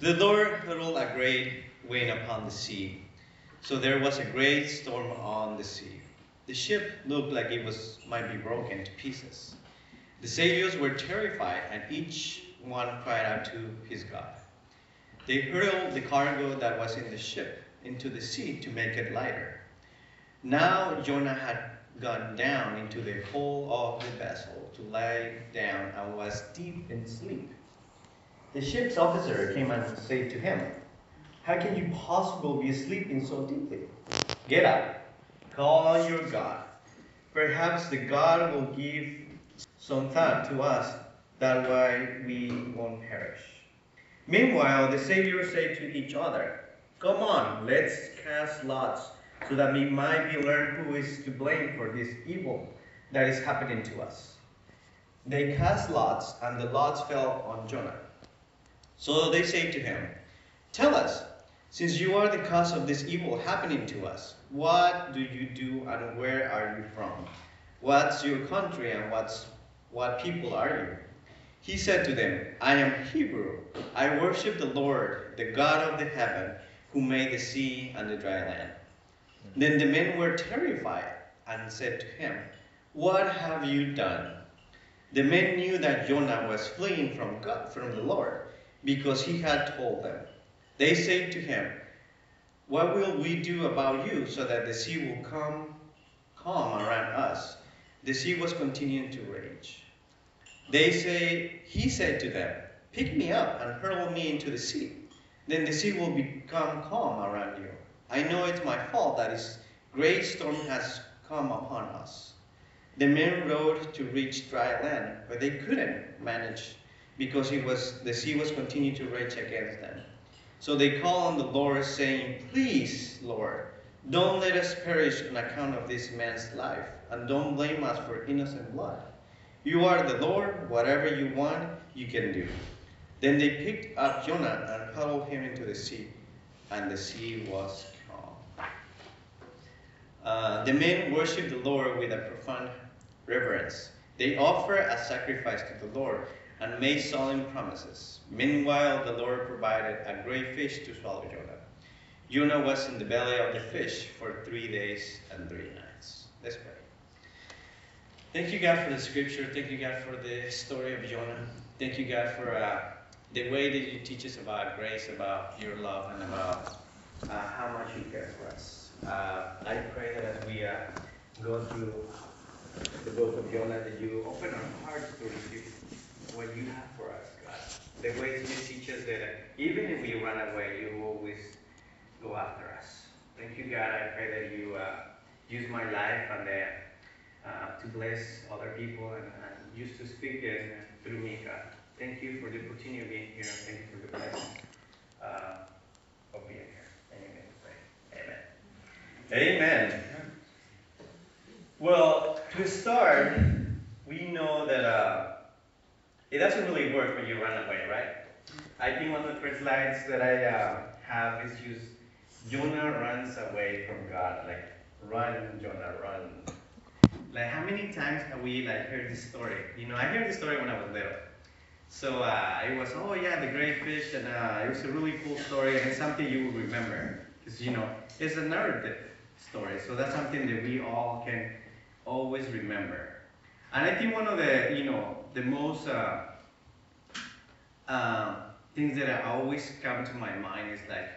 The Lord hurled a great wind upon the sea, so there was a great storm on the sea. The ship looked like it was might be broken to pieces. The sailors were terrified, and each one cried out to his God. They hurled the cargo that was in the ship into the sea to make it lighter. Now Jonah had gone down into the hold of the vessel to lie down and was deep in sleep. The ship's officer came and said to him, How can you possibly be sleeping so deeply? Get up, call on your God. Perhaps the God will give some thought to us, that way we won't perish. Meanwhile, the sailors said to each other, Come on, let's cast lots, so that we might be learn who is to blame for this evil that is happening to us. They cast lots, and the lots fell on Jonah. So they say to him, Tell us, since you are the cause of this evil happening to us, what do you do and where are you from? What's your country and what's what people are you? He said to them, I am Hebrew. I worship the Lord, the God of the heaven, who made the sea and the dry land. Then the men were terrified and said to him, What have you done? The men knew that Jonah was fleeing from God, from the Lord, because he had told them. They said to him, What will we do about you so that the sea will come calm around us? The sea was continuing to rage. They say, he said to them, Pick me up and hurl me into the sea. Then the sea will become calm around you. I know it's my fault that this great storm has come upon us. The men rowed to reach dry land, but they couldn't manage because it was the sea was continuing to rage against them. So they called on the Lord, saying, Please, Lord, don't let us perish on account of this man's life, and don't blame us for innocent blood. You are the Lord, whatever you want, you can do. Then they picked up Jonah and hurled him into the sea, and the sea was calm. Uh, the men worshiped the Lord with a profound reverence. They offered a sacrifice to the Lord and made solemn promises. Meanwhile, the Lord provided a great fish to swallow Jonah. Jonah was in the belly of the fish for three days and three nights. Let's pray. Thank you, God, for the scripture. Thank you, God, for the story of Jonah. Thank you, God, for uh, the way that you teach us about grace, about your love, and about uh, how much you care for us. Uh, I pray that as we uh, go through the book of Jonah, that you open our hearts to receive what you have for us, God. The way you teach us that even if we run away, you always go after us. Thank you, God. I pray that you uh, use my life and uh, to bless other people and, and use to speak uh, through me, God. Thank you for the opportunity of being here. Thank you for the blessing uh, of being here. Amen. Amen. Amen. Well, to start, we know that uh, it doesn't really work when you run away, right? I think one of the first slides that I uh, have is use Jonah runs away from God. Like, run, Jonah, run. Like, how many times have we like heard this story? You know, I heard this story when I was little. So uh, it was, oh yeah, the great fish, and uh, it was a really cool story, and it's something you will remember because you know it's a narrative story. So that's something that we all can always remember. And I think one of the, you know, the most uh, uh, things that I always come to my mind is like,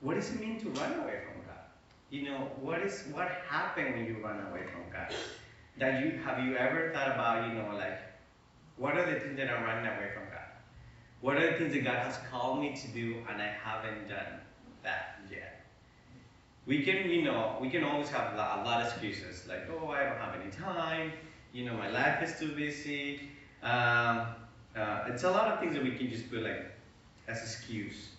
what does it mean to run away from God? You know, what is what happened when you run away from God? That you have you ever thought about, you know, like, what are the things that I'm running away from God? What are the things that God has called me to do and I haven't done that yet? We can, you know, we can always have a lot of excuses, like, oh, I don't have any time, you know, my life is too busy. Um, uh, it's a lot of things that we can just put like as excuse.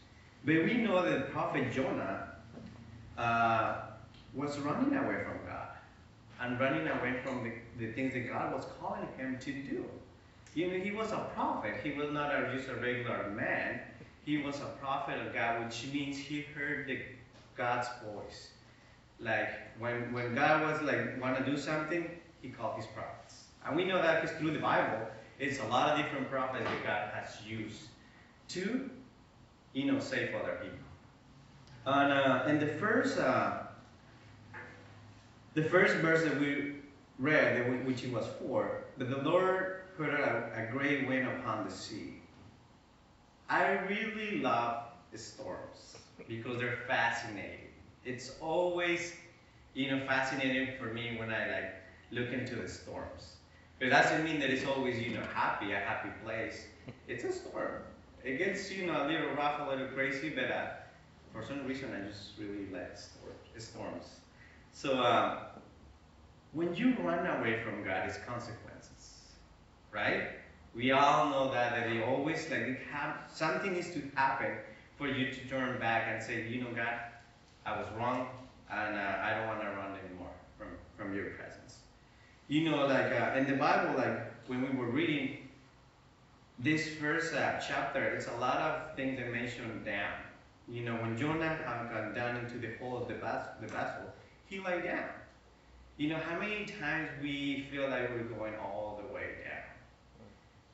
But we know that prophet Jonah uh, was running away from God and running away from the, the things that God was calling him to do. You know, he was a prophet. He was not a, just a regular man. He was a prophet of God, which means he heard the, God's voice. Like when when God was like want to do something, he called his prophets. And we know that because through the Bible, it's a lot of different prophets that God has used to you know, save other people. And, uh, and the first, uh, the first verse that we read, which it was for, that the Lord put a, a great wind upon the sea. I really love storms because they're fascinating. It's always, you know, fascinating for me when I like look into the storms. But it doesn't mean that it's always, you know, happy, a happy place. It's a storm. It gets, you know, a little rough, a little crazy, but uh, for some reason I just really like storms. So uh, when you run away from God, it's consequences, right? We all know that that they always like have something needs to happen for you to turn back and say, you know, God, I was wrong, and uh, I don't want to run anymore from from your presence. You know, like uh, in the Bible, like when we were reading this first uh, chapter, it's a lot of things that mention down. You know, when Jonah had gone down into the hole of the, bas- the vessel, he lay down. You know, how many times we feel like we're going all the way down?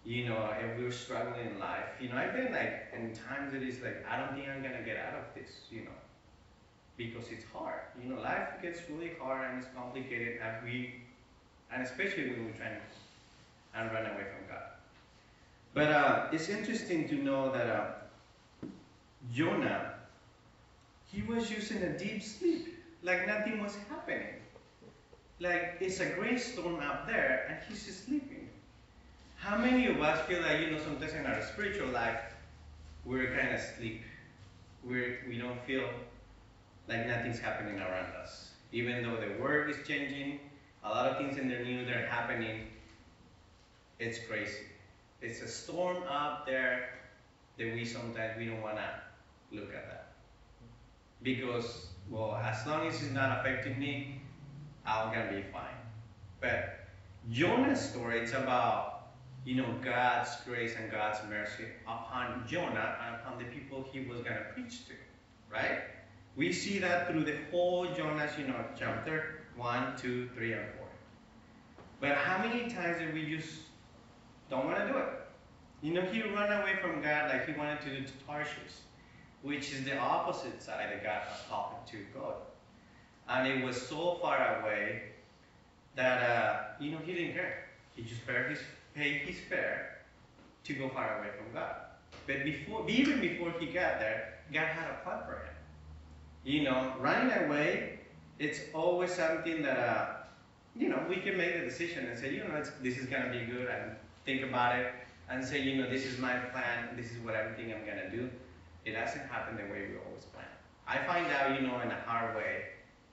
You know, if we're struggling in life. You know, I've been like, in times it is like, I don't think I'm to get out of this, you know, because it's hard. You know, life gets really hard and it's complicated, and we, and especially when trying to and run away from God. But uh, it's interesting to know that uh, Jonah, he was using a deep sleep, like nothing was happening. Like it's a great storm out there, and he's just sleeping. How many of us feel like you know sometimes in our spiritual life we're kind of asleep, we're we don't feel like nothing's happening around us, even though the world is changing, a lot of things in the news that are happening. It's crazy. It's a storm out there that we sometimes we don't want to look at that because well as long as it's not affecting me i'm gonna be fine but jonah's story it's about you know god's grace and god's mercy upon jonah and upon the people he was gonna preach to right we see that through the whole jonah's you know chapter 1 2 3 and 4 but how many times did we just don't want to do it. You know, he ran away from God like he wanted to do to Tarshish, which is the opposite side of God talking to God. And it was so far away that, uh, you know, he didn't care. He just paid his, paid his fare to go far away from God. But before, even before he got there, God had a plan for him. You know, running away, it's always something that, uh, you know, we can make the decision and say, you know, this is going to be good and think about it and say, you know, this is my plan, this is what I I'm gonna do. It doesn't happen the way we always plan. I find out, you know, in a hard way,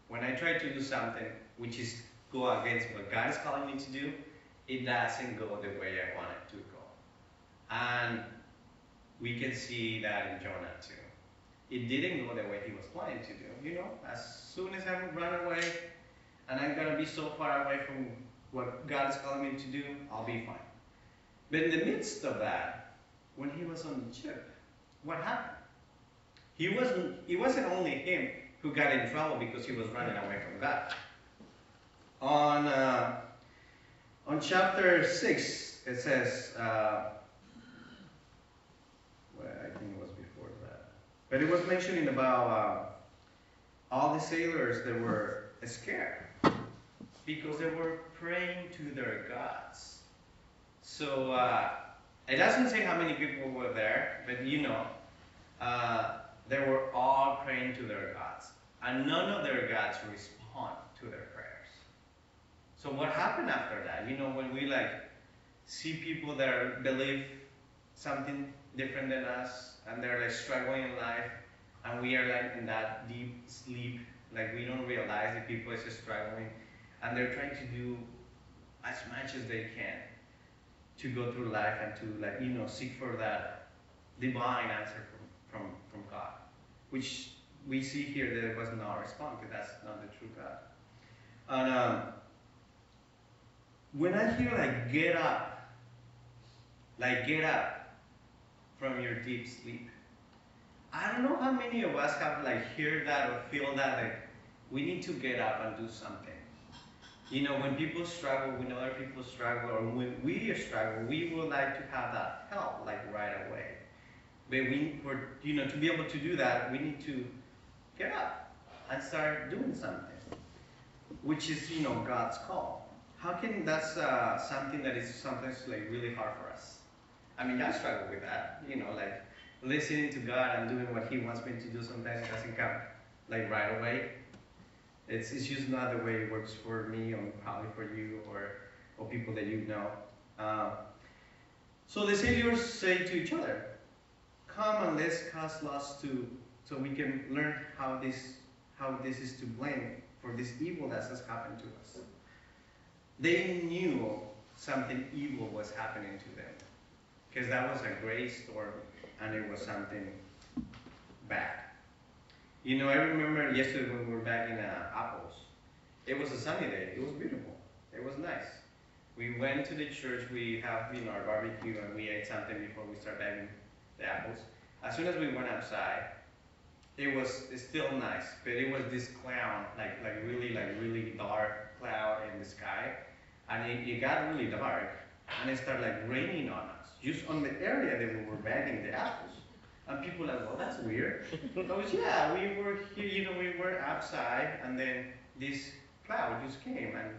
when I try to do something which is go against what God is calling me to do, it doesn't go the way I want it to go. And we can see that in Jonah too. It didn't go the way he was planning to do. You know, as soon as I run away and I'm gonna be so far away from what God is calling me to do, I'll be fine. But in the midst of that, when he was on the ship, what happened? He wasn't, it wasn't only him who got in trouble because he was running away from God. On, uh, on chapter 6, it says, uh, well, I think it was before that. But it was mentioning about uh, all the sailors that were scared because they were praying to their gods. So uh, it doesn't say how many people were there, but you know, uh, they were all praying to their gods, and none of their gods respond to their prayers. So what happened after that? You know, when we like see people that believe something different than us, and they're like struggling in life, and we are like in that deep sleep, like we don't realize that people are struggling, and they're trying to do as much as they can to go through life and to like you know seek for that divine answer from from from God, which we see here that it was not response because that's not the true God. And um, when I hear like get up, like get up from your deep sleep, I don't know how many of us have like heard that or feel that like we need to get up and do something you know, when people struggle, when other people struggle, or when we struggle, we would like to have that help, like right away. But we, for, you know, to be able to do that, we need to get up and start doing something, which is, you know, God's call. How can that's uh, something that is sometimes like really hard for us? I mean, I struggle with that, you know, like listening to God and doing what He wants me to do. Sometimes doesn't come like right away. It's it's just not the way it works for me, or probably for you, or or people that you know. Uh, so the saviors say to each other, "Come and let's cast lots to, so we can learn how this how this is to blame for this evil that has happened to us." They knew something evil was happening to them because that was a great storm and it was something bad. You know, I remember yesterday when we were back in uh, Apples. It was a sunny day. It was beautiful. It was nice. We went to the church. We have you know our barbecue and we ate something before we start bagging the apples. As soon as we went outside, it was still nice, but it was this cloud, like like really like really dark cloud in the sky, and it, it got really dark, and it started like raining on us, just on the area that we were bagging the apples. And people like, well, that's weird. I was, yeah, we were here, you know, we were outside, and then this cloud just came, and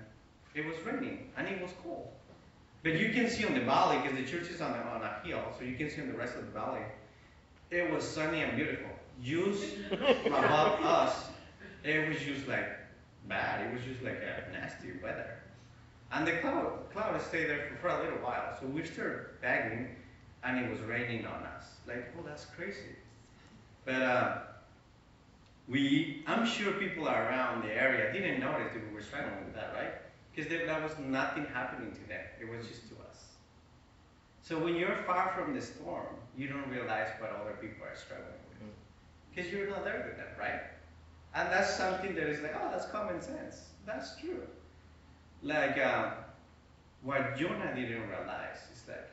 it was raining, and it was cold. But you can see on the valley, because the church is on, a, on a hill, so you can see on the rest of the valley, it was sunny and beautiful. Just above us, it was just like bad. It was just like a nasty weather. And the cloud, cloud stayed there for, for a little while, so we started begging, and it was raining on us. Like, oh, that's crazy. But uh, we, I'm sure people around the area didn't notice that we were struggling with that, right? Because that was nothing happening to them. It was just to us. So when you're far from the storm, you don't realize what other people are struggling with. Because you're not there with them, right? And that's something that is like, oh, that's common sense. That's true. Like, um, what Jonah didn't realize is that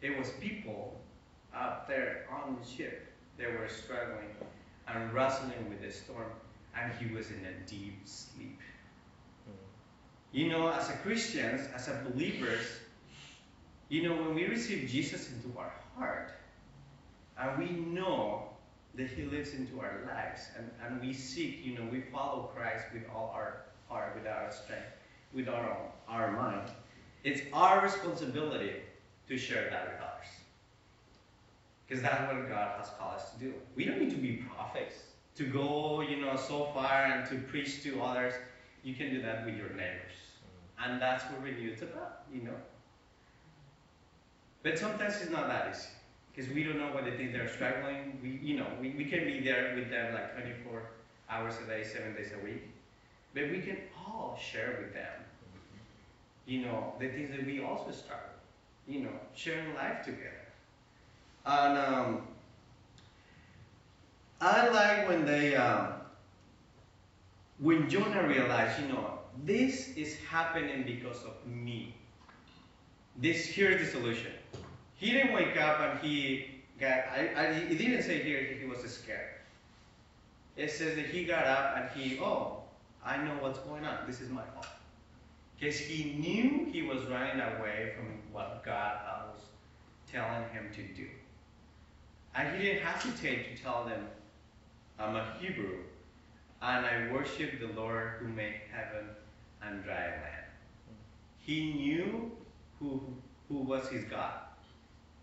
it was people up there on the ship that were struggling and wrestling with the storm, and he was in a deep sleep. You know, as a Christians, as a believers, you know, when we receive Jesus into our heart, and we know that He lives into our lives, and, and we seek, you know, we follow Christ with all our heart, with our strength, with our, our mind, it's our responsibility to share that with others. Because that's what God has called us to do. We don't need to be prophets to go, you know, so far and to preach to others. You can do that with your neighbors. Mm-hmm. And that's what renewed's about, you know. But sometimes it's not that easy. Because we don't know what they think they're struggling. We, you know, we, we can be there with them like 24 hours a day, seven days a week. But we can all share with them, you know, the things that we also struggle. You know, sharing life together. And um, I like when they, um, when Jonah realized, you know, this is happening because of me. This here's the solution. He didn't wake up and he got. I, I, it didn't say here he was scared. It says that he got up and he, oh, I know what's going on. This is my fault. Because he knew he was running away from what God was telling him to do. And he didn't hesitate to tell them, I'm a Hebrew, and I worship the Lord who made heaven and dry land. He knew who, who was his God,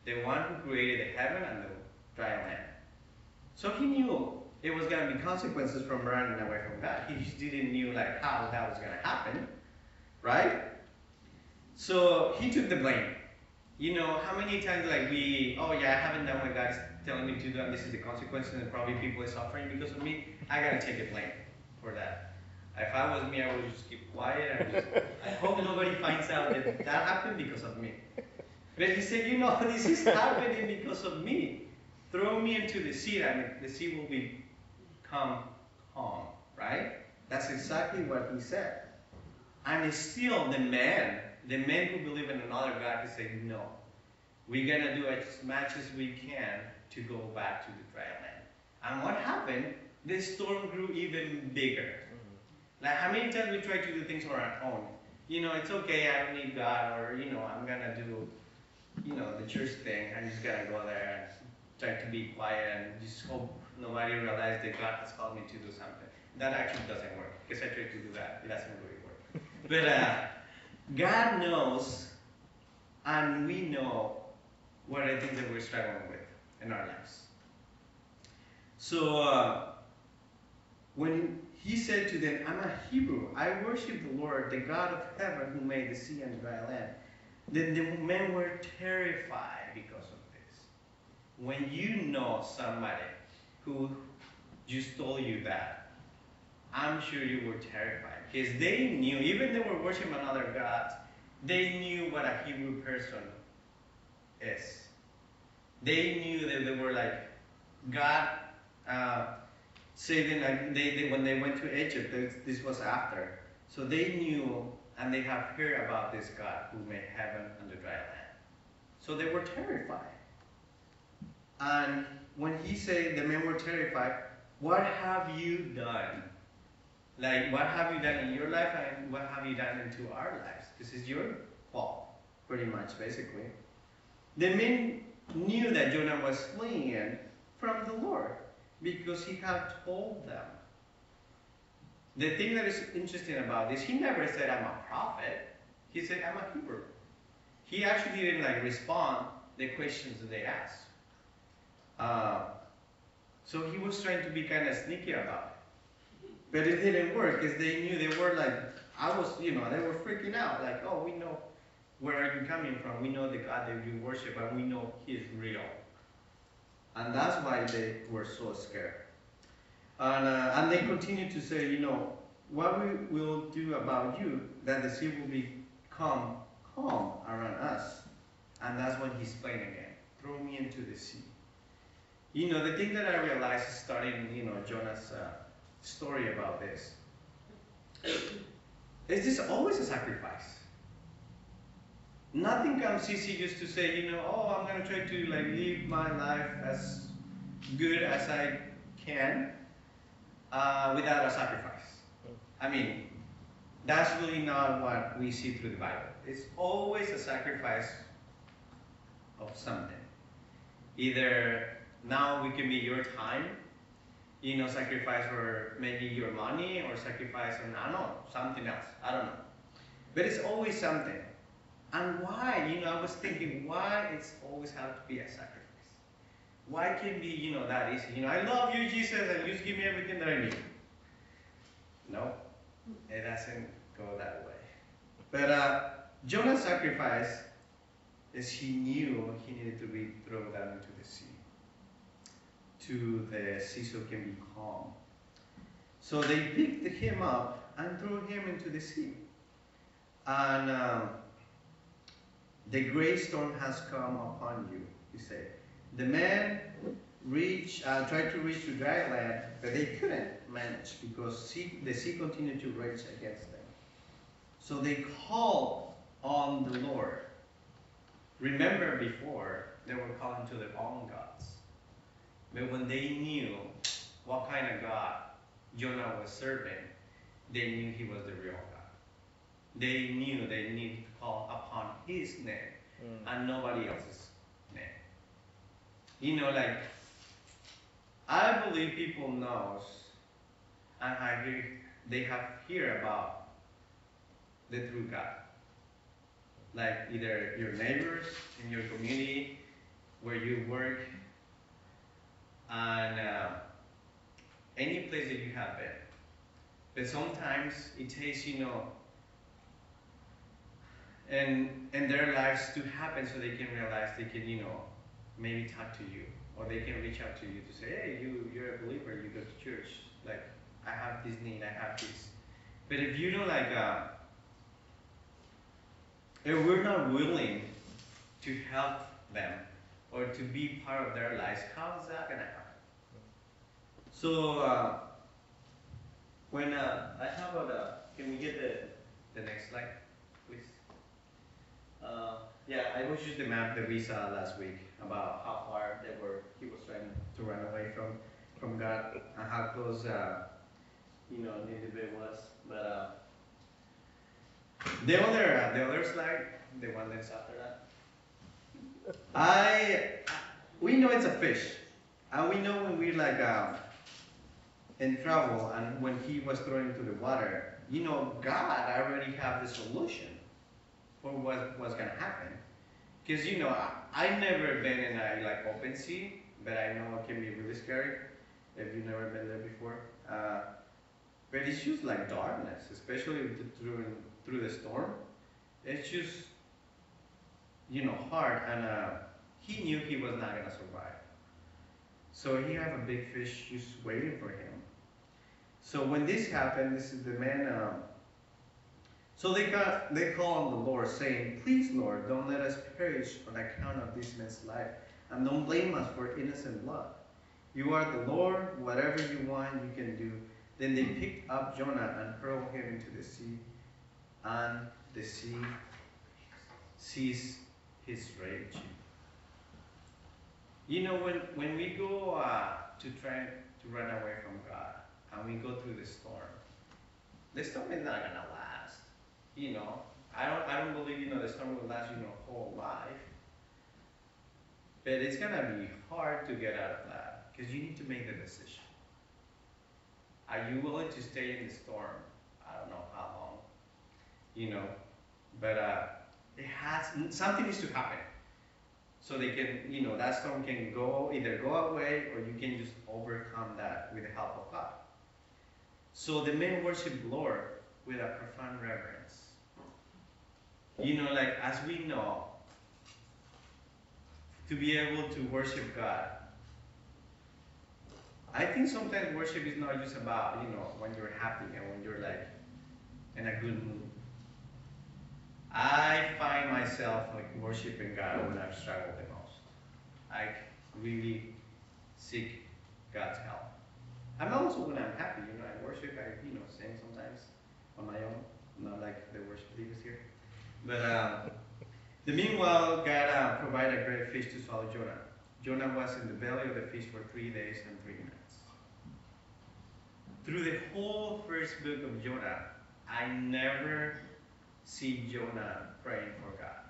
the one who created the heaven and the dry land. So he knew it was going to be consequences from running away from God. He just didn't knew like how that was going to happen, right? So he took the blame. You know, how many times like we, oh yeah, I haven't done what God is telling me to do, and this is the consequences, and probably people are suffering because of me. I gotta take the blame for that. If I was me, I would just keep quiet and just, I hope nobody finds out that that happened because of me. But he said, you know, this is happening because of me. Throw me into the sea, and the sea will become calm, right? That's exactly what he said. And still, the man, the men who believe in another God, he said, no. We're gonna do as much as we can to go back to the dry land. And what happened? The storm grew even bigger. Mm-hmm. Like how many times we try to do things on our own? You know, it's okay, I don't need God, or you know, I'm gonna do, you know, the church thing. I'm just gonna go there and trying to be quiet and just hope nobody realized that God has called me to do something. That actually doesn't work because I try to do that. It doesn't really work. But uh, God knows, and we know what I think that we're struggling with in our lives. So uh, when he said to them, I'm a Hebrew. I worship the Lord, the God of heaven who made the sea and dry land. Then the men were terrified because of this. When you know somebody who just told you that, I'm sure you were terrified. Because they knew, even they were worshiping another God, they knew what a Hebrew person is. They knew that they were like, God uh, like they, they, when they went to Egypt, this was after. So they knew and they have heard about this God who made heaven and the dry land. So they were terrified. And when he said the men were terrified, what have you done? Like, what have you done in your life and what have you done into our lives? This is your fault, pretty much, basically. The men knew that Jonah was fleeing from the Lord because he had told them. The thing that is interesting about this, he never said, I'm a prophet. He said, I'm a Hebrew. He actually didn't like respond the questions that they asked. Uh, so he was trying to be kind of sneaky about it. But it didn't work because they knew they were like, I was, you know, they were freaking out. Like, oh, we know where are you coming from? We know the God that you worship and we know He's real. And that's why they were so scared. And, uh, and they continued to say, you know, what we will do about you, that the sea will become calm around us. And that's when he's playing again. Throw me into the sea. You know, the thing that I realized starting, you know, Jonah's uh, story about this is this always a sacrifice. Nothing comes easy just to say, you know, oh, I'm gonna try to like live my life as good as I can uh, without a sacrifice. I mean, that's really not what we see through the Bible. It's always a sacrifice of something. Either now we can be your time, you know, sacrifice for maybe your money or sacrifice on, I don't know, something else. I don't know. But it's always something. And why? You know, I was thinking, why it's always have to be a sacrifice? Why can't be, you know, that easy? You know, I love you, Jesus, and you just give me everything that I need. No, it doesn't go that way. But uh, Jonah's sacrifice is he knew he needed to be thrown down into the sea, to the sea so can be calm. So they picked him up and threw him into the sea. And um, the great storm has come upon you, he said. The men reached, uh, tried to reach to dry land, but they couldn't manage because sea, the sea continued to rage against them. So they called on the Lord. Remember before, they were calling to their own gods. But when they knew what kind of God Jonah was serving, they knew he was the real God. They knew they needed to call upon his name mm. and nobody else's name. You know, like I believe people knows and I hear they have hear about the true God. Like either your neighbors in your community, where you work, and uh, any place that you have been. But sometimes it takes, you know, and and their lives to happen so they can realize they can, you know, maybe talk to you or they can reach out to you to say, hey, you, you're a believer, you go to church, like, I have this need, I have this. But if you don't like, uh, if we're not willing to help them or to be part of their lives, how is that gonna happen? So, uh, when, uh, I have a, can we get the, the next slide, please? Uh, yeah, I was just the map that we saw last week about how far they were, he was trying to run away from, from God and how close, uh, you know, Nineveh was. But uh, the other, uh, the other slide, the one that's after that, I, we know it's a fish. And we know when we're like um, in trouble and when he was thrown into the water, you know, God already have the solution for what was gonna happen. Because you know, I, I've never been in a like open sea, but I know it can be really scary if you've never been there before. Uh, but it's just like darkness, especially through through the storm. It's just you know hard, and uh, he knew he was not gonna survive. So he had a big fish just waiting for him. So when this happened, this is the man. Um, so they got they called on the Lord, saying, "Please, Lord, don't let us perish on account of this man's life, and don't blame us for innocent blood. You are the Lord. Whatever you want, you can do." Then they picked up Jonah and hurled him into the sea, and the sea ceased his rage. You know, when, when we go uh, to try to run away from God and we go through the storm, the storm is not gonna last. You know, I don't I don't believe you know the storm will last you know whole life. But it's gonna be hard to get out of that because you need to make the decision. Are you willing to stay in the storm? I don't know how long. You know, but uh, it has something needs to happen so they can, you know, that storm can go either go away or you can just overcome that with the help of God. So the men worship Lord with a profound reverence. You know, like as we know, to be able to worship God. I think sometimes worship is not just about, you know, when you're happy and when you're like in a good mood. I find myself like worshiping God when I've struggled the most. I really seek God's help. I'm also when I'm happy, you know, I worship, I you know, sing sometimes on my own, not like the worship leaders here. But um, the meanwhile, God uh, provided a great fish to swallow Jonah. Jonah was in the belly of the fish for three days and three nights. Through the whole first book of Jonah, I never see Jonah praying for God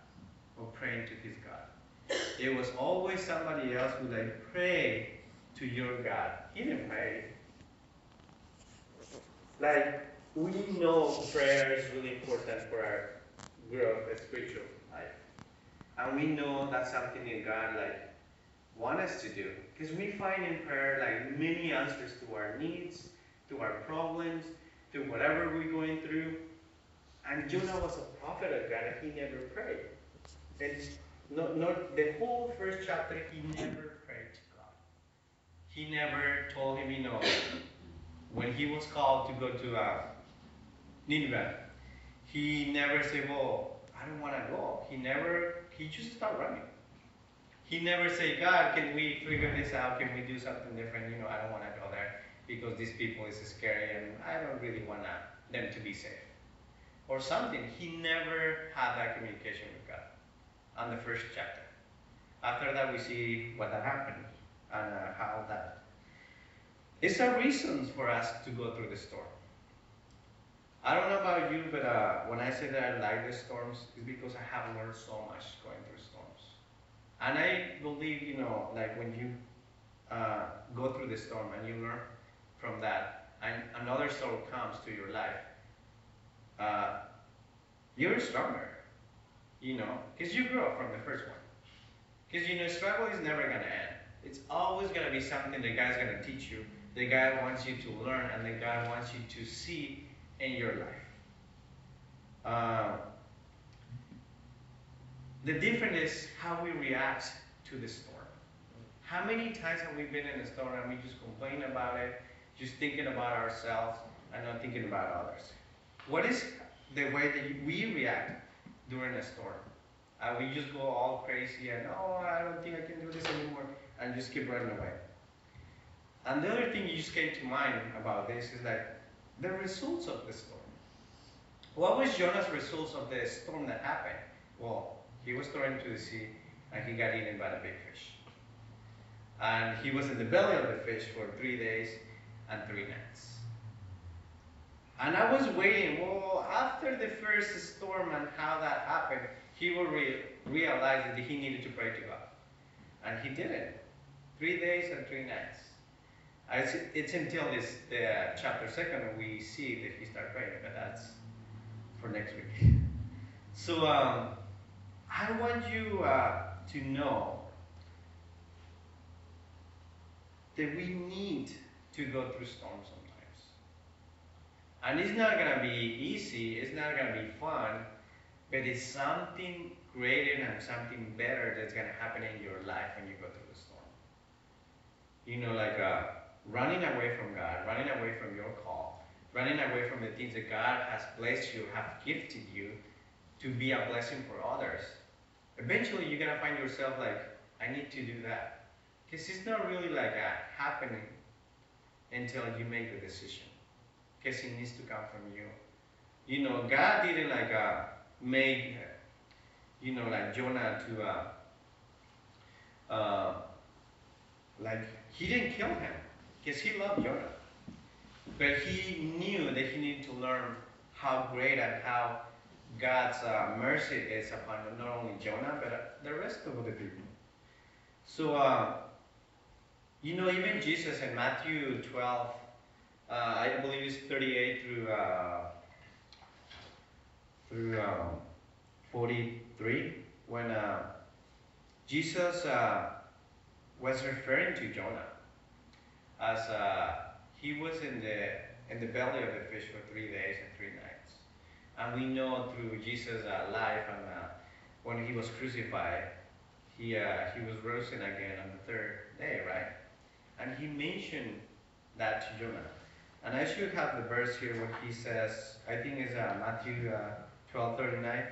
or praying to his God. It was always somebody else who like pray to your God. He didn't pray. Like we know prayer is really important for our growth and spiritual life. And we know that's something that God like want us to do. Because we find in prayer like many answers to our needs, to our problems, to whatever we're going through. And Jonah was a prophet of God and he never prayed. And not, not the whole first chapter, he never prayed to God. He never told him, you know, when he was called to go to uh, Nineveh, he never said, well, I don't want to go. He never, he just started running. He never said, God, can we figure this out? Can we do something different? You know, I don't want to go there because these people is scary and I don't really want them to be safe or something. He never had that communication with God on the first chapter. After that, we see what happened and uh, how that. It's a reason for us to go through the storm. I don't know about you, but uh, when I say that I like the storms, it's because I have learned so much going through storms. And I believe, you know, like when you uh, go through the storm and you learn from that, and another storm comes to your life, uh, you're stronger, you know, because you grew up from the first one. Because, you know, struggle is never going to end. It's always going to be something the God's going to teach you, the God wants you to learn, and the God wants you to see in your life. Uh, the difference is how we react to the storm. How many times have we been in a storm and we just complain about it, just thinking about ourselves and not thinking about others? What is the way that we react during a storm? Uh, we just go all crazy and, oh, I don't think I can do this anymore, and just keep running away. And the other thing you just came to mind about this is that the results of the storm. What was Jonah's results of the storm that happened? Well, he was thrown into the sea and he got eaten by the big fish. And he was in the belly of the fish for three days and three nights. And I was waiting, well, after the first storm and how that happened, he will re- realize that he needed to pray to God. And he didn't. three days and three nights. It's, it's until this the chapter second we see that he started praying, but that's for next week. So um, I want you uh, to know that we need to go through storms sometimes. And it's not gonna be easy, it's not gonna be fun, but it's something greater and something better that's gonna happen in your life when you go through the storm. You know, like uh, running away from God, running away from your call, running away from the things that God has blessed you, have gifted you to be a blessing for others. Eventually, you're gonna find yourself like, I need to do that, because it's not really like a happening until you make the decision, because it needs to come from you. You know, God didn't like uh, make, you know, like Jonah to, uh, uh, like he didn't kill him, because he loved Jonah. But he knew that he needed to learn how great and how God's uh, mercy is upon not only Jonah, but uh, the rest of the people. So, uh, you know, even Jesus in Matthew 12, uh, I believe it's 38 through, uh, through um, 43, when uh, Jesus was referring to Jonah as he was in the in the belly of the fish for three days and three nights. And we know through Jesus' uh, life and uh, when he was crucified, he uh, he was risen again on the third day, right? And he mentioned that to Jonah. And I should have the verse here where he says, I think it's uh, Matthew uh, 12, 39.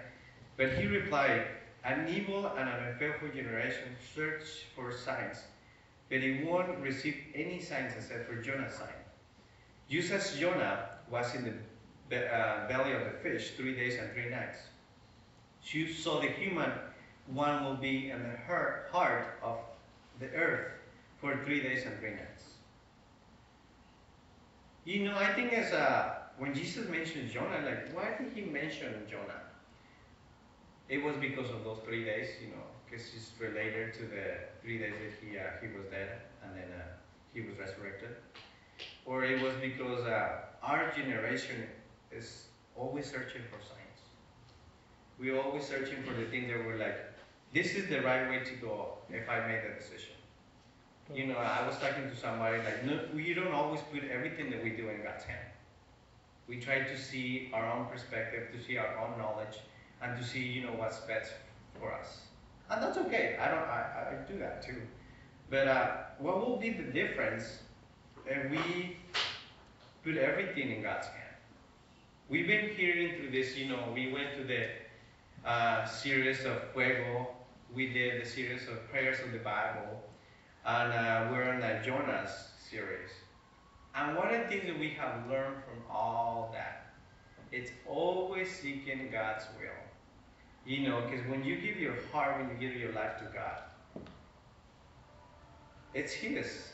But he replied, An evil and an unfaithful generation search for signs, but it won't receive any signs except for Jonah's sign. Just as Jonah was in the uh, belly of the fish three days and three nights, so the human one will be in the heart of the earth for three days and three nights. You know, I think as uh, when Jesus mentioned Jonah, like, why did he mention Jonah? It was because of those three days, you know, because it's related to the three days that he uh, he was dead and then uh, he was resurrected or it was because uh, our generation is always searching for signs. We're always searching for the thing that we're like, this is the right way to go if I made the decision. You know, I was talking to somebody like, no, we don't always put everything that we do in God's hand. We try to see our own perspective, to see our own knowledge, and to see, you know, what's best for us. And that's okay. I don't, I, I do that too. But uh, what will be the difference and we put everything in God's hand. We've been hearing through this, you know, we went to the uh, series of Fuego, we did the series of prayers of the Bible, and uh, we're in the Jonah's series. And one of the things that we have learned from all that, it's always seeking God's will. You know, because when you give your heart, when you give your life to God, it's His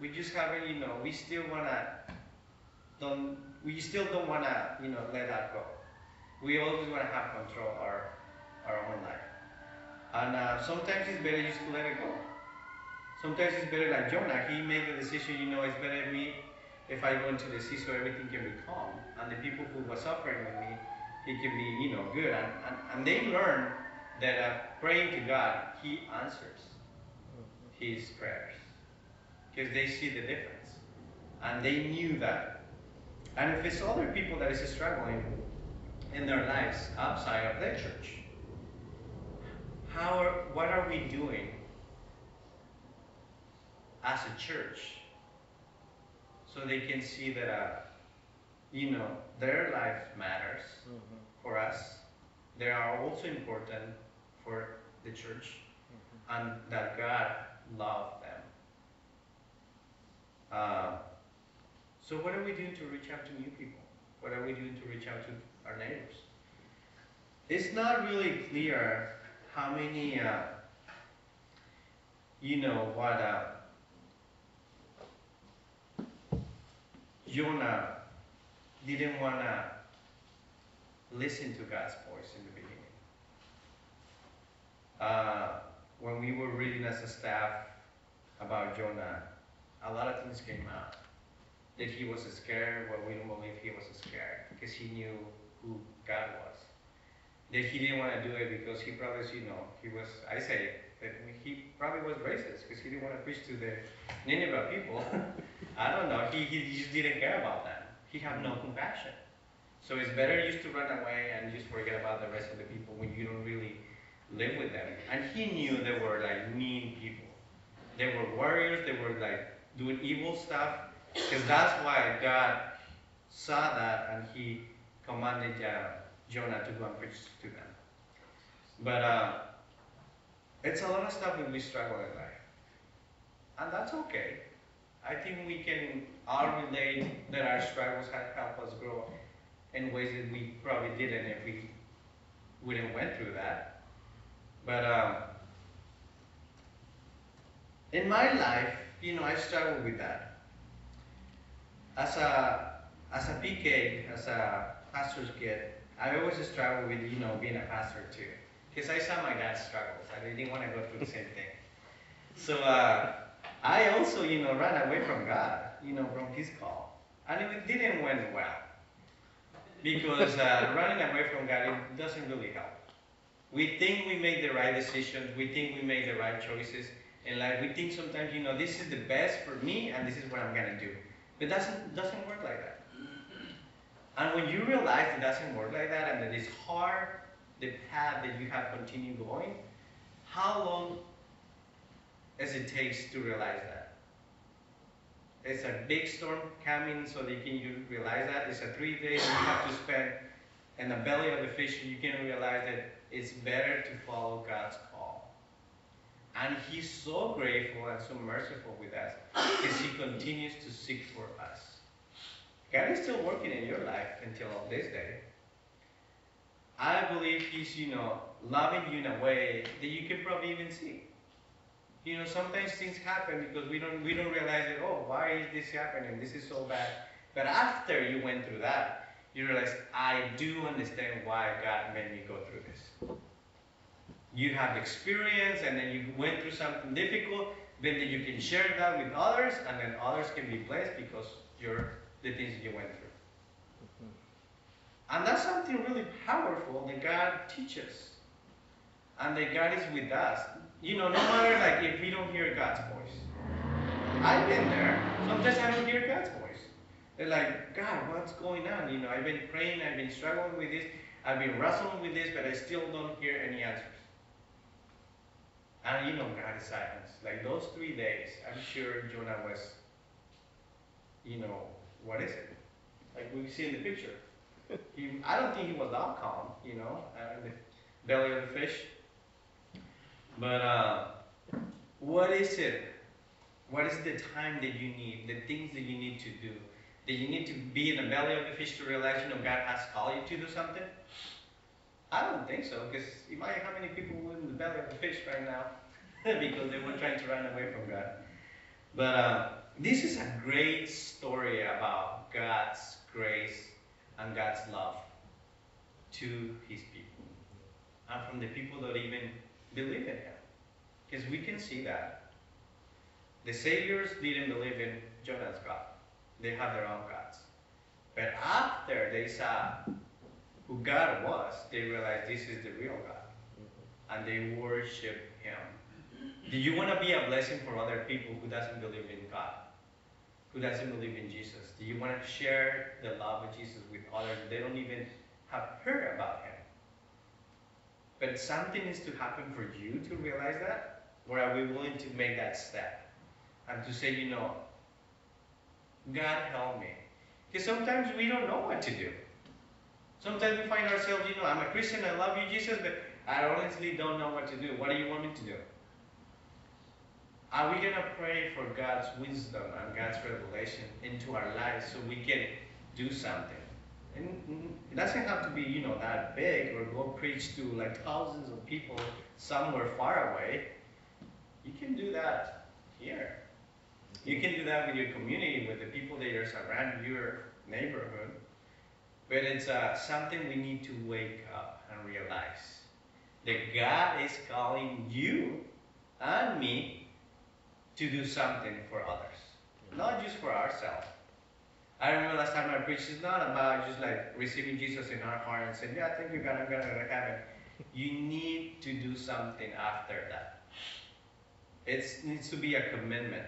we just haven't, you know, we still wanna don't we still don't wanna, you know, let that go. We always wanna have control our our own life. And uh, sometimes it's better just to let it go. Sometimes it's better like Jonah, he made the decision, you know, it's better me if I go into the sea so everything can be calm. And the people who were suffering with me, it can be, you know, good. And, and, and they learn that uh, praying to God, He answers His prayers because they see the difference. And they knew that. And if it's other people that is struggling in their lives outside of their church, how are, what are we doing as a church so they can see that uh, you know their life matters mm-hmm. for us they are also important for the church mm-hmm. and that god loved them uh, so what are we doing to reach out to new people? What are we doing to reach out to our neighbors? It's not really clear how many, uh, you know, what uh, Jonah didn't want to listen to God's voice in the beginning. Uh, when we were reading as a staff about Jonah, a lot of things came out. That he was scared, well, we don't believe he was scared because he knew who God was. That he didn't want to do it because he probably, you know, he was, I say, that he probably was racist because he didn't want to preach to the Nineveh people. I don't know, he, he just didn't care about them. He had no compassion. So it's better just to run away and just forget about the rest of the people when you don't really live with them. And he knew they were like mean people. They were warriors, they were like doing evil stuff. Because that's why God saw that and he commanded uh, Jonah to go and preach to them. But uh, it's a lot of stuff that we struggle in life. And that's okay. I think we can all relate that our struggles have helped us grow in ways that we probably didn't if we wouldn't went through that. But um, in my life, you know, I struggle with that as a as a PK, as a pastor's kid, I always struggled with you know being a pastor too, because I saw my dad struggles. I didn't want to go through the same thing. So uh, I also you know ran away from God, you know, from His call, and it didn't went well because uh, running away from God it doesn't really help. We think we make the right decisions, we think we make the right choices in life. We think sometimes you know this is the best for me, and this is what I'm gonna do. But it doesn't, doesn't work like that. And when you realize it doesn't work like that and that it's hard, the path that you have continued going, how long does it take to realize that? It's a big storm coming so you can you realize that. It's a three days you have to spend in the belly of the fish you can realize that it's better to follow God's call. and he's so grateful and so merciful with us because he continues to seek for us. God is still working in your life until this day. I believe he's, you know, loving you in a way that you can probably even see. You know, sometimes things happen because we don't we don't realize it. oh, why is this happening? This is so bad. But after you went through that, you realize, I do understand why God made me go through this you have experience and then you went through something difficult, then you can share that with others and then others can be blessed because you're the things you went through. And that's something really powerful that God teaches. And that God is with us. You know, no matter like if we don't hear God's voice. I've been there. Sometimes I don't hear God's voice. They're like, God, what's going on? You know, I've been praying, I've been struggling with this, I've been wrestling with this, but I still don't hear any answers. And you know, God is silence. Like those three days, I'm sure Jonah was, you know, what is it? Like we see in the picture. He, I don't think he was that calm, you know, uh, in the belly of the fish. But uh, what is it? What is the time that you need, the things that you need to do? That you need to be in the belly of the fish to realize, you know, God has called you to do something? I don't think so, because imagine how many people were in the belly of the fish right now because they were trying to run away from God. But uh, this is a great story about God's grace and God's love to his people and from the people that even believe in him. Because we can see that. The Saviors didn't believe in Jonah's God. They had their own gods. But after they saw who God was, they realized this is the real God. And they worship Him. Do you want to be a blessing for other people who doesn't believe in God? Who doesn't believe in Jesus? Do you want to share the love of Jesus with others? They don't even have heard about Him. But something needs to happen for you to realize that. Or are we willing to make that step? And to say, you know, God help me. Because sometimes we don't know what to do. Sometimes we find ourselves, you know, I'm a Christian, I love you, Jesus, but I honestly don't know what to do. What do you want me to do? Are we going to pray for God's wisdom and God's revelation into our lives so we can do something? It doesn't have to be, you know, that big or go preach to like thousands of people somewhere far away. You can do that here. You can do that with your community, with the people that are around your neighborhood. But it's uh, something we need to wake up and realize that God is calling you and me to do something for others, not just for ourselves. I remember last time I preached, it's not about just like receiving Jesus in our heart and saying, Yeah, thank you, God, I'm going to heaven. You need to do something after that. It needs to be a commitment,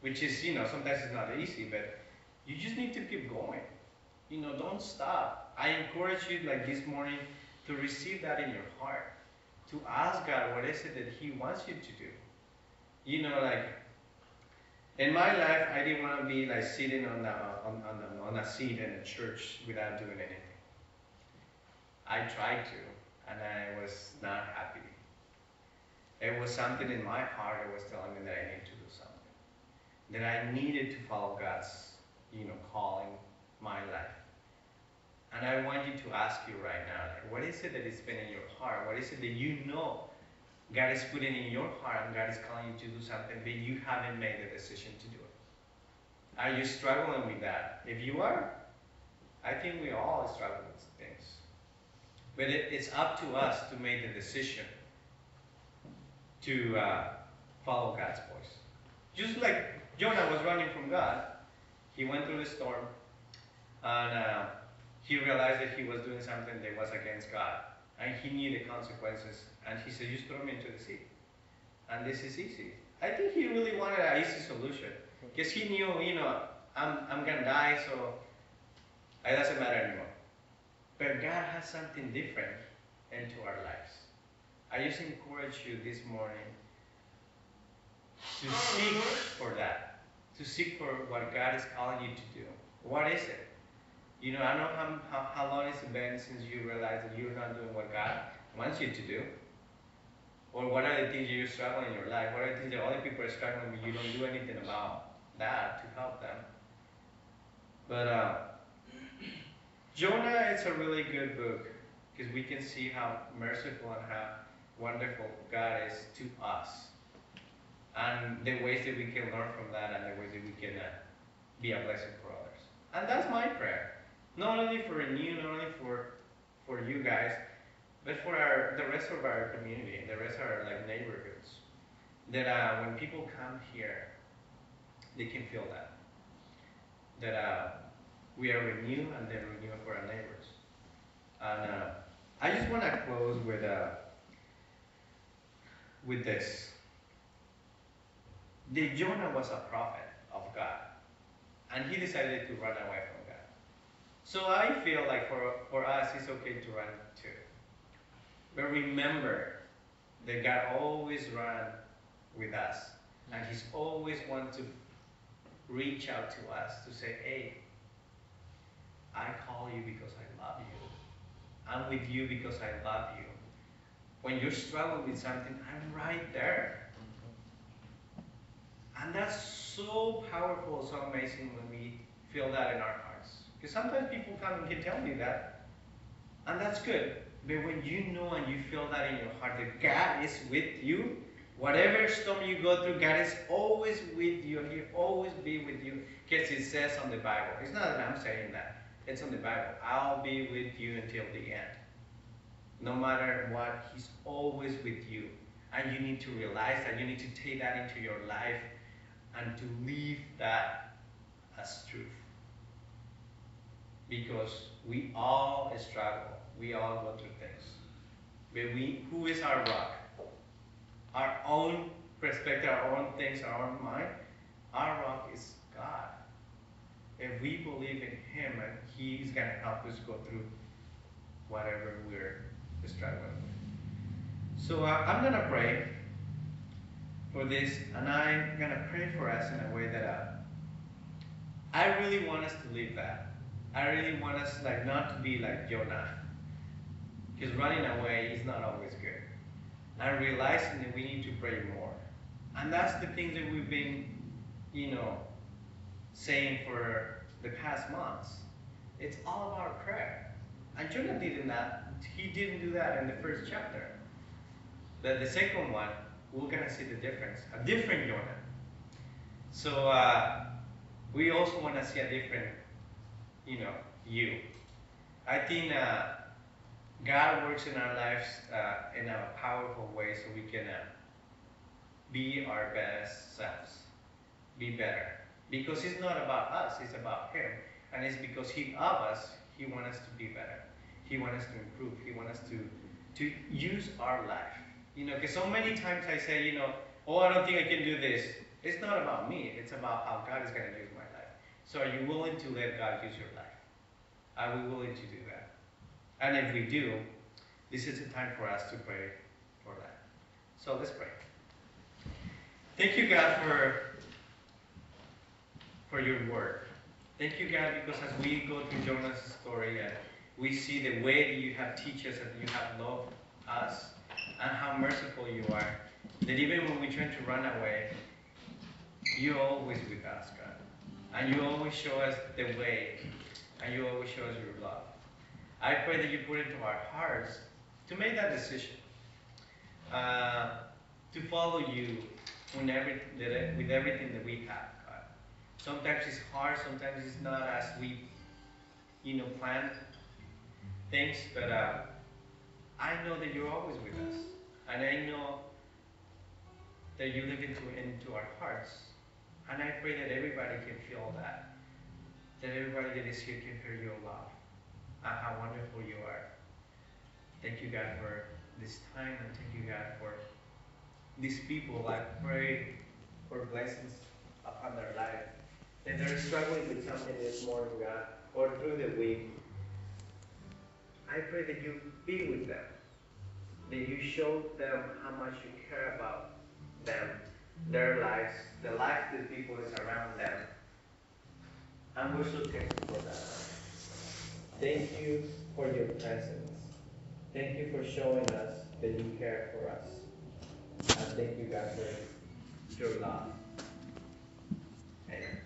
which is, you know, sometimes it's not easy, but you just need to keep going. You know, don't stop. I encourage you, like this morning, to receive that in your heart, to ask God what is it that He wants you to do. You know, like in my life, I didn't want to be like sitting on, the, on, on, the, on a seat in a church without doing anything. I tried to, and I was not happy. It was something in my heart that was telling me that I need to do something, that I needed to follow God's, you know, calling my life. And I want you to ask you right now, like, what is it that is been in your heart? What is it that you know God is putting in your heart and God is calling you to do something but you haven't made the decision to do it? Are you struggling with that? If you are, I think we all struggle with things. But it, it's up to us to make the decision to uh, follow God's voice. Just like Jonah was running from God, he went through the storm and uh, he realized that he was doing something that was against God and he knew the consequences. And he said, just throw me into the sea. And this is easy. I think he really wanted an easy solution. Because he knew, you know, I'm, I'm going to die, so it doesn't matter anymore. But God has something different into our lives. I just encourage you this morning to seek for that, to seek for what God is calling you to do. What is it? You know, I don't know how, how, how long it's been since you realized that you're not doing what God wants you to do. Or what are the things you're struggling in your life? What are the things that other people are struggling with? You don't do anything about that to help them. But uh, Jonah is a really good book because we can see how merciful and how wonderful God is to us. And the ways that we can learn from that and the ways that we can uh, be a blessing for others. And that's my prayer. Not only for you, not only for for you guys, but for our the rest of our community, the rest of our like neighborhoods. That uh, when people come here, they can feel that. That uh, we are renewed and they're renewed for our neighbors. And uh, I just want to close with uh, with this. The Jonah was a prophet of God, and he decided to run away from. So I feel like for for us, it's okay to run too. But remember that God always ran with us, and He's always want to reach out to us to say, "Hey, I call you because I love you. I'm with you because I love you. When you're struggling with something, I'm right there." And that's so powerful, so amazing when we feel that in our. Because sometimes people come and can tell you that, and that's good. But when you know and you feel that in your heart that God is with you, whatever storm you go through, God is always with you He'll always be with you. Because it says on the Bible. It's not that I'm saying that. It's on the Bible. I'll be with you until the end. No matter what, He's always with you. And you need to realize that. You need to take that into your life and to live that as truth. Because we all struggle. We all go through things. But we, who is our rock? Our own perspective, our own things, our own mind. Our rock is God. If we believe in Him, and He's going to help us go through whatever we're struggling with. So uh, I'm going to pray for this, and I'm going to pray for us in a way that uh, I really want us to live that. I really want us like not to be like Jonah, because running away is not always good. And realizing that we need to pray more, and that's the thing that we've been, you know, saying for the past months. It's all about prayer. And Jonah didn't that. He didn't do that in the first chapter. But the second one, we're gonna see the difference. A different Jonah. So uh, we also want to see a different, you know, you. I think uh, God works in our lives uh, in a powerful way, so we can uh, be our best selves, be better. Because it's not about us, it's about Him. And it's because He of us, He wants us to be better. He wants us to improve. He wants us to, to use our life. You know, because so many times I say, you know, oh, I don't think I can do this. It's not about me, it's about how God is going to use life. So are you willing to let God use your life? Are we willing to do that? And if we do, this is the time for us to pray for that. So let's pray. Thank you, God, for, for your word. Thank you, God, because as we go through Jonah's story we see the way that you have teach us and you have loved us and how merciful you are, that even when we try to run away, you're always with us, God. And you always show us the way and you always show us your love. I pray that you put into our hearts to make that decision, uh, to follow you every, with everything that we have, God. Sometimes it's hard, sometimes it's not as we, you know, plan things, but uh, I know that you're always with us, and I know that you live into into our hearts, and I pray that everybody can feel that, that everybody that is here can feel your love, and how wonderful you are. Thank you, God, for this time, and thank you, God, for these people. I pray for blessings upon their life. That they're struggling with something this morning, God, or through the week. I pray that you be with them, that you show them how much you care about them, their lives, the life these people is around them. And we're so thankful for that. Thank you for your presence. Thank you for showing us that you care for us. And thank you, God, for your love. Amen.